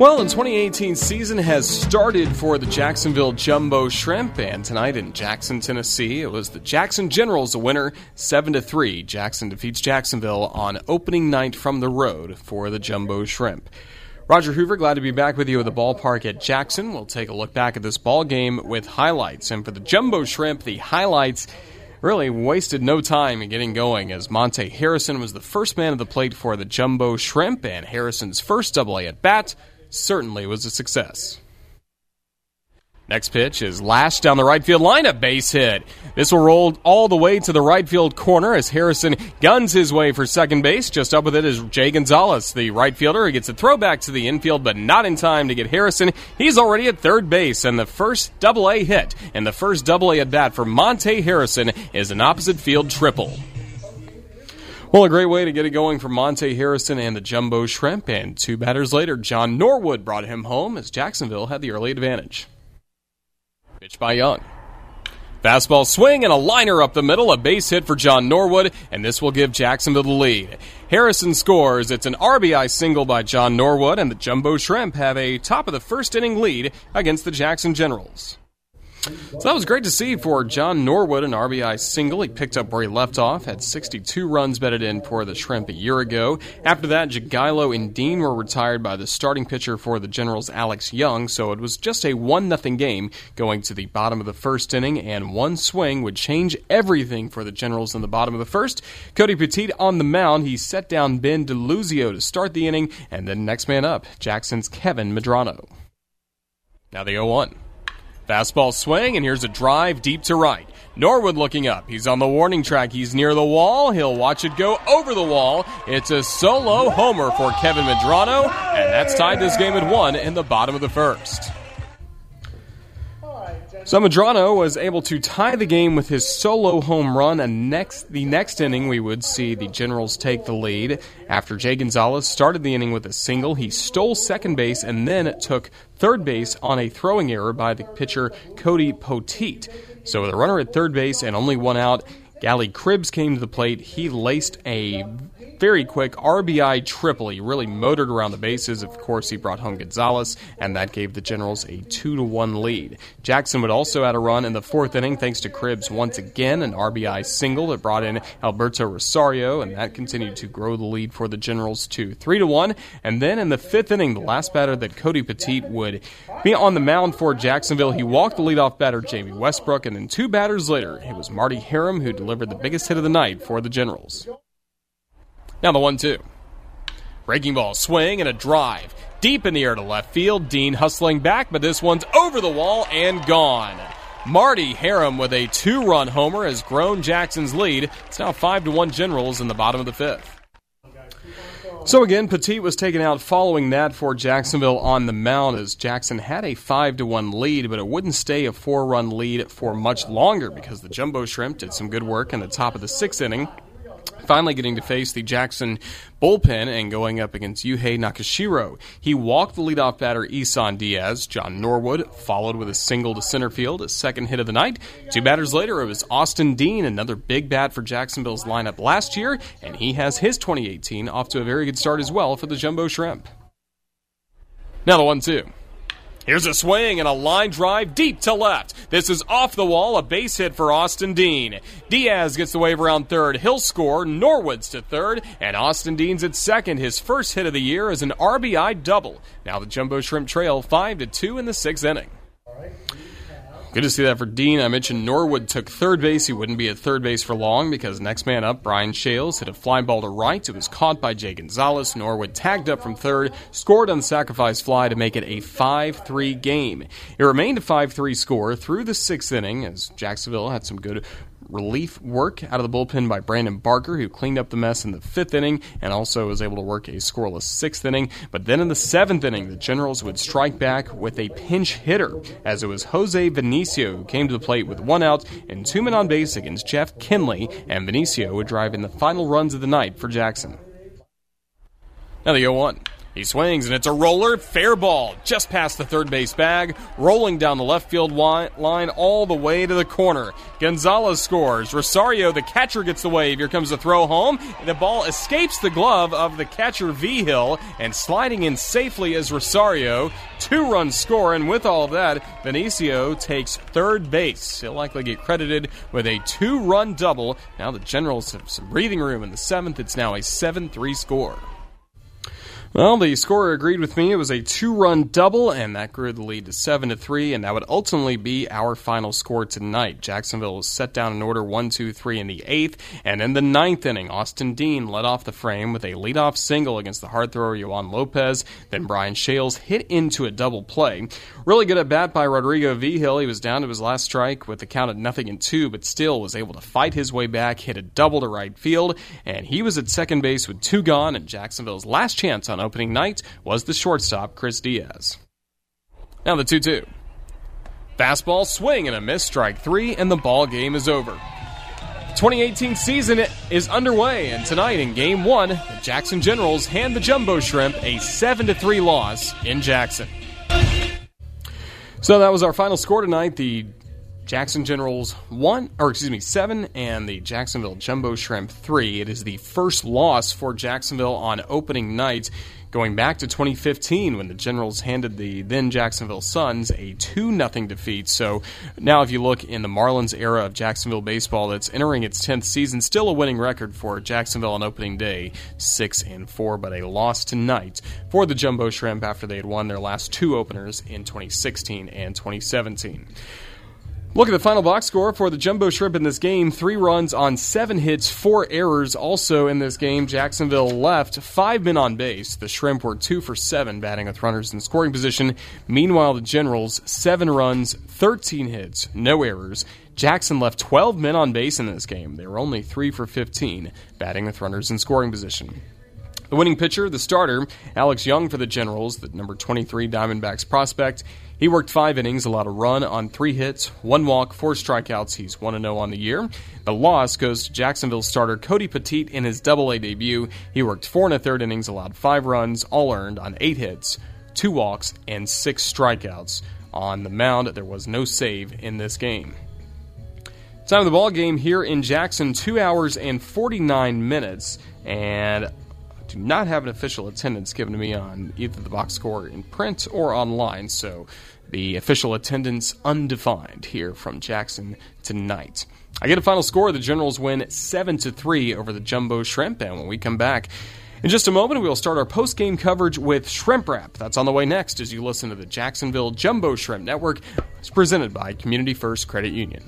Well, the 2018 season has started for the Jacksonville Jumbo Shrimp, and tonight in Jackson, Tennessee, it was the Jackson Generals, the winner, seven to three. Jackson defeats Jacksonville on opening night from the road for the Jumbo Shrimp. Roger Hoover, glad to be back with you at the ballpark at Jackson. We'll take a look back at this ball game with highlights, and for the Jumbo Shrimp, the highlights really wasted no time in getting going as Monte Harrison was the first man at the plate for the Jumbo Shrimp, and Harrison's first double A at bat certainly was a success. Next pitch is lashed down the right field line, a base hit. This will roll all the way to the right field corner as Harrison guns his way for second base. Just up with it is Jay Gonzalez, the right fielder. He gets a throwback to the infield, but not in time to get Harrison. He's already at third base, and the first double A hit and the first double A at bat for Monte Harrison is an opposite field triple. Well, a great way to get it going for Monte Harrison and the Jumbo Shrimp. And two batters later, John Norwood brought him home as Jacksonville had the early advantage. Pitch by Young. Fastball swing and a liner up the middle, a base hit for John Norwood, and this will give Jacksonville the lead. Harrison scores. It's an RBI single by John Norwood, and the Jumbo Shrimp have a top of the first inning lead against the Jackson Generals. So that was great to see for John Norwood, an RBI single. He picked up where he left off, had 62 runs bedded in for the Shrimp a year ago. After that, Jagielo and Dean were retired by the starting pitcher for the Generals, Alex Young, so it was just a 1 0 game going to the bottom of the first inning, and one swing would change everything for the Generals in the bottom of the first. Cody Poteet on the mound, he set down Ben DeLuzio to start the inning, and then next man up, Jackson's Kevin Medrano. Now the 0 1. Fastball swing, and here's a drive deep to right. Norwood looking up. He's on the warning track. He's near the wall. He'll watch it go over the wall. It's a solo homer for Kevin Medrano, and that's tied this game at one in the bottom of the first. So Medrano was able to tie the game with his solo home run, and next the next inning we would see the Generals take the lead. After Jay Gonzalez started the inning with a single, he stole second base and then took third base on a throwing error by the pitcher Cody Poteet. So with a runner at third base and only one out, Galli Cribbs came to the plate. He laced a very quick RBI triple. He really motored around the bases. Of course, he brought home Gonzalez, and that gave the Generals a 2 to 1 lead. Jackson would also add a run in the fourth inning thanks to Cribbs once again, an RBI single that brought in Alberto Rosario, and that continued to grow the lead for the Generals to 3 to 1. And then in the fifth inning, the last batter that Cody Poteet would be on the mound for Jacksonville, he walked the leadoff batter, Jamie Westbrook, and then two batters later, it was Marty Harum who delivered the biggest hit of the night for the Generals. Now the one two. Breaking ball swing and a drive. Deep in the air to left field. Dean hustling back, but this one's over the wall and gone. Marty Harum with a two run homer has grown Jackson's lead. It's now 5 to 1 Generals in the bottom of the fifth. So again, Poteet was taken out following that for Jacksonville on the mound as Jackson had a 5 to 1 lead, but it wouldn't stay a 4 run lead for much longer because the Jumbo Shrimp did some good work in the top of the sixth inning finally getting to face the Jackson bullpen and going up against Yuhei Nakaushiro. He walked the leadoff batter Isan Diaz. John Norwood followed with a single to center field, a second hit of the night. Two batters later, it was Austin Dean, another big bat for Jacksonville's lineup last year, and he has his 2018 off to a very good start as well for the Jumbo Shrimp. Now the one two. Here's a swing and a line drive deep to left. This is off the wall, a base hit for Austin Dean. Diaz gets the wave around third. He'll score. Norwood's to third, and Austin Dean's at second. His first hit of the year is an RBI double. Now the Jumbo Shrimp trail 5 to 2 in the sixth inning. Good to see that for Dean. I mentioned Norwood took third base. He wouldn't be at third base for long because next man up, Bryan Schales, hit a fly ball to right. It was caught by Jay Gonzalez. Norwood tagged up from third, scored on sacrifice fly to make it a 5 3 game. It remained a 5 3 score through the sixth inning as Jacksonville had some good relief work out of the bullpen by Brandon Barker, who cleaned up the mess in the fifth inning and also was able to work a scoreless sixth inning. But then in the seventh inning, the Generals would strike back with a pinch hitter, as it was Jose Vinicio who came to the plate with one out and two men on base against Jeff Kinley, and Vinicio would drive in the final runs of the night for Jackson. Now the 0 1. He swings and it's a roller, fair ball, just past the third base bag, rolling down the left field line all the way to the corner. Gonzalez scores. Rosario, the catcher, gets the wave. Here comes the throw home. The ball escapes the glove of the catcher Vigil and sliding in safely as Rosario. Two runs score, and with all that, Vinicio takes third base. He'll likely get credited with a two run double. Now the Generals have some breathing room in the seventh. It's now a 7 3 score. Well, the scorer agreed with me. It was a two-run double, and that grew the lead to seven to three, and that would ultimately be our final score tonight. Jacksonville was set down in order one, two, three in the eighth, and in the ninth inning, Austin Dean led off the frame with a leadoff single against the hard thrower Yoan Lopez. Then Bryan Schales hit into a double play. Really good at bat by Rodrigo Vigil. He was down to his last strike with the count at nothing in two, but still was able to fight his way back, hit a double to right field, and he was at second base with two gone, and Jacksonville's last chance on opening night was the shortstop, Chris Diaz. Now the 2 2. Fastball swing and a miss, strike three, and the ball game is over. 2018 season is underway, and tonight in Game One, the Jackson Generals hand the Jumbo Shrimp a 7 3 loss in Jackson. So that was our final score tonight. The Jackson Generals one, or excuse me, seven, and the Jacksonville Jumbo Shrimp three. It is the first loss for Jacksonville on opening night going back to 2015 when the Generals handed the then Jacksonville Suns a 2 0 defeat. So now, if you look in the Marlins era of Jacksonville baseball that's entering its 10th season, still a winning record for Jacksonville on opening day, 6 and 4, but a loss tonight for the Jumbo Shrimp after they had won their last two openers in 2016 and 2017. Look at the final box score for the Jumbo Shrimp in this game. Three runs on seven hits, four errors. Also in this game, Jacksonville left five men on base. The Shrimp were two for seven, batting with runners in scoring position. Meanwhile, the Generals, seven runs, 13 hits, no errors. Jackson left 12 men on base in this game. They were only three for 15, batting with runners in scoring position. The winning pitcher, the starter, Alex Young for the Generals, the number 23 Diamondbacks prospect. He worked five innings, allowed a run on three hits, one walk, four strikeouts. He's 1 0 on the year. The loss goes to Jacksonville starter Cody Poteet in his double A debut. He worked four and a third innings, allowed five runs, all earned on eight hits, two walks, and six strikeouts. On the mound, there was no save in this game. Time of the ball game here in Jackson, two hours and 49 minutes. And do not have an official attendance given to me on either the box score in print or online, so the official attendance undefined here from Jackson tonight. I get a final score. The Generals win 7 to 3 over the Jumbo Shrimp, and when we come back, in just a moment, we will start our post game coverage with Shrimp Wrap. That's on the way next as you listen to the Jacksonville Jumbo Shrimp Network. It's presented by Community First Credit Union.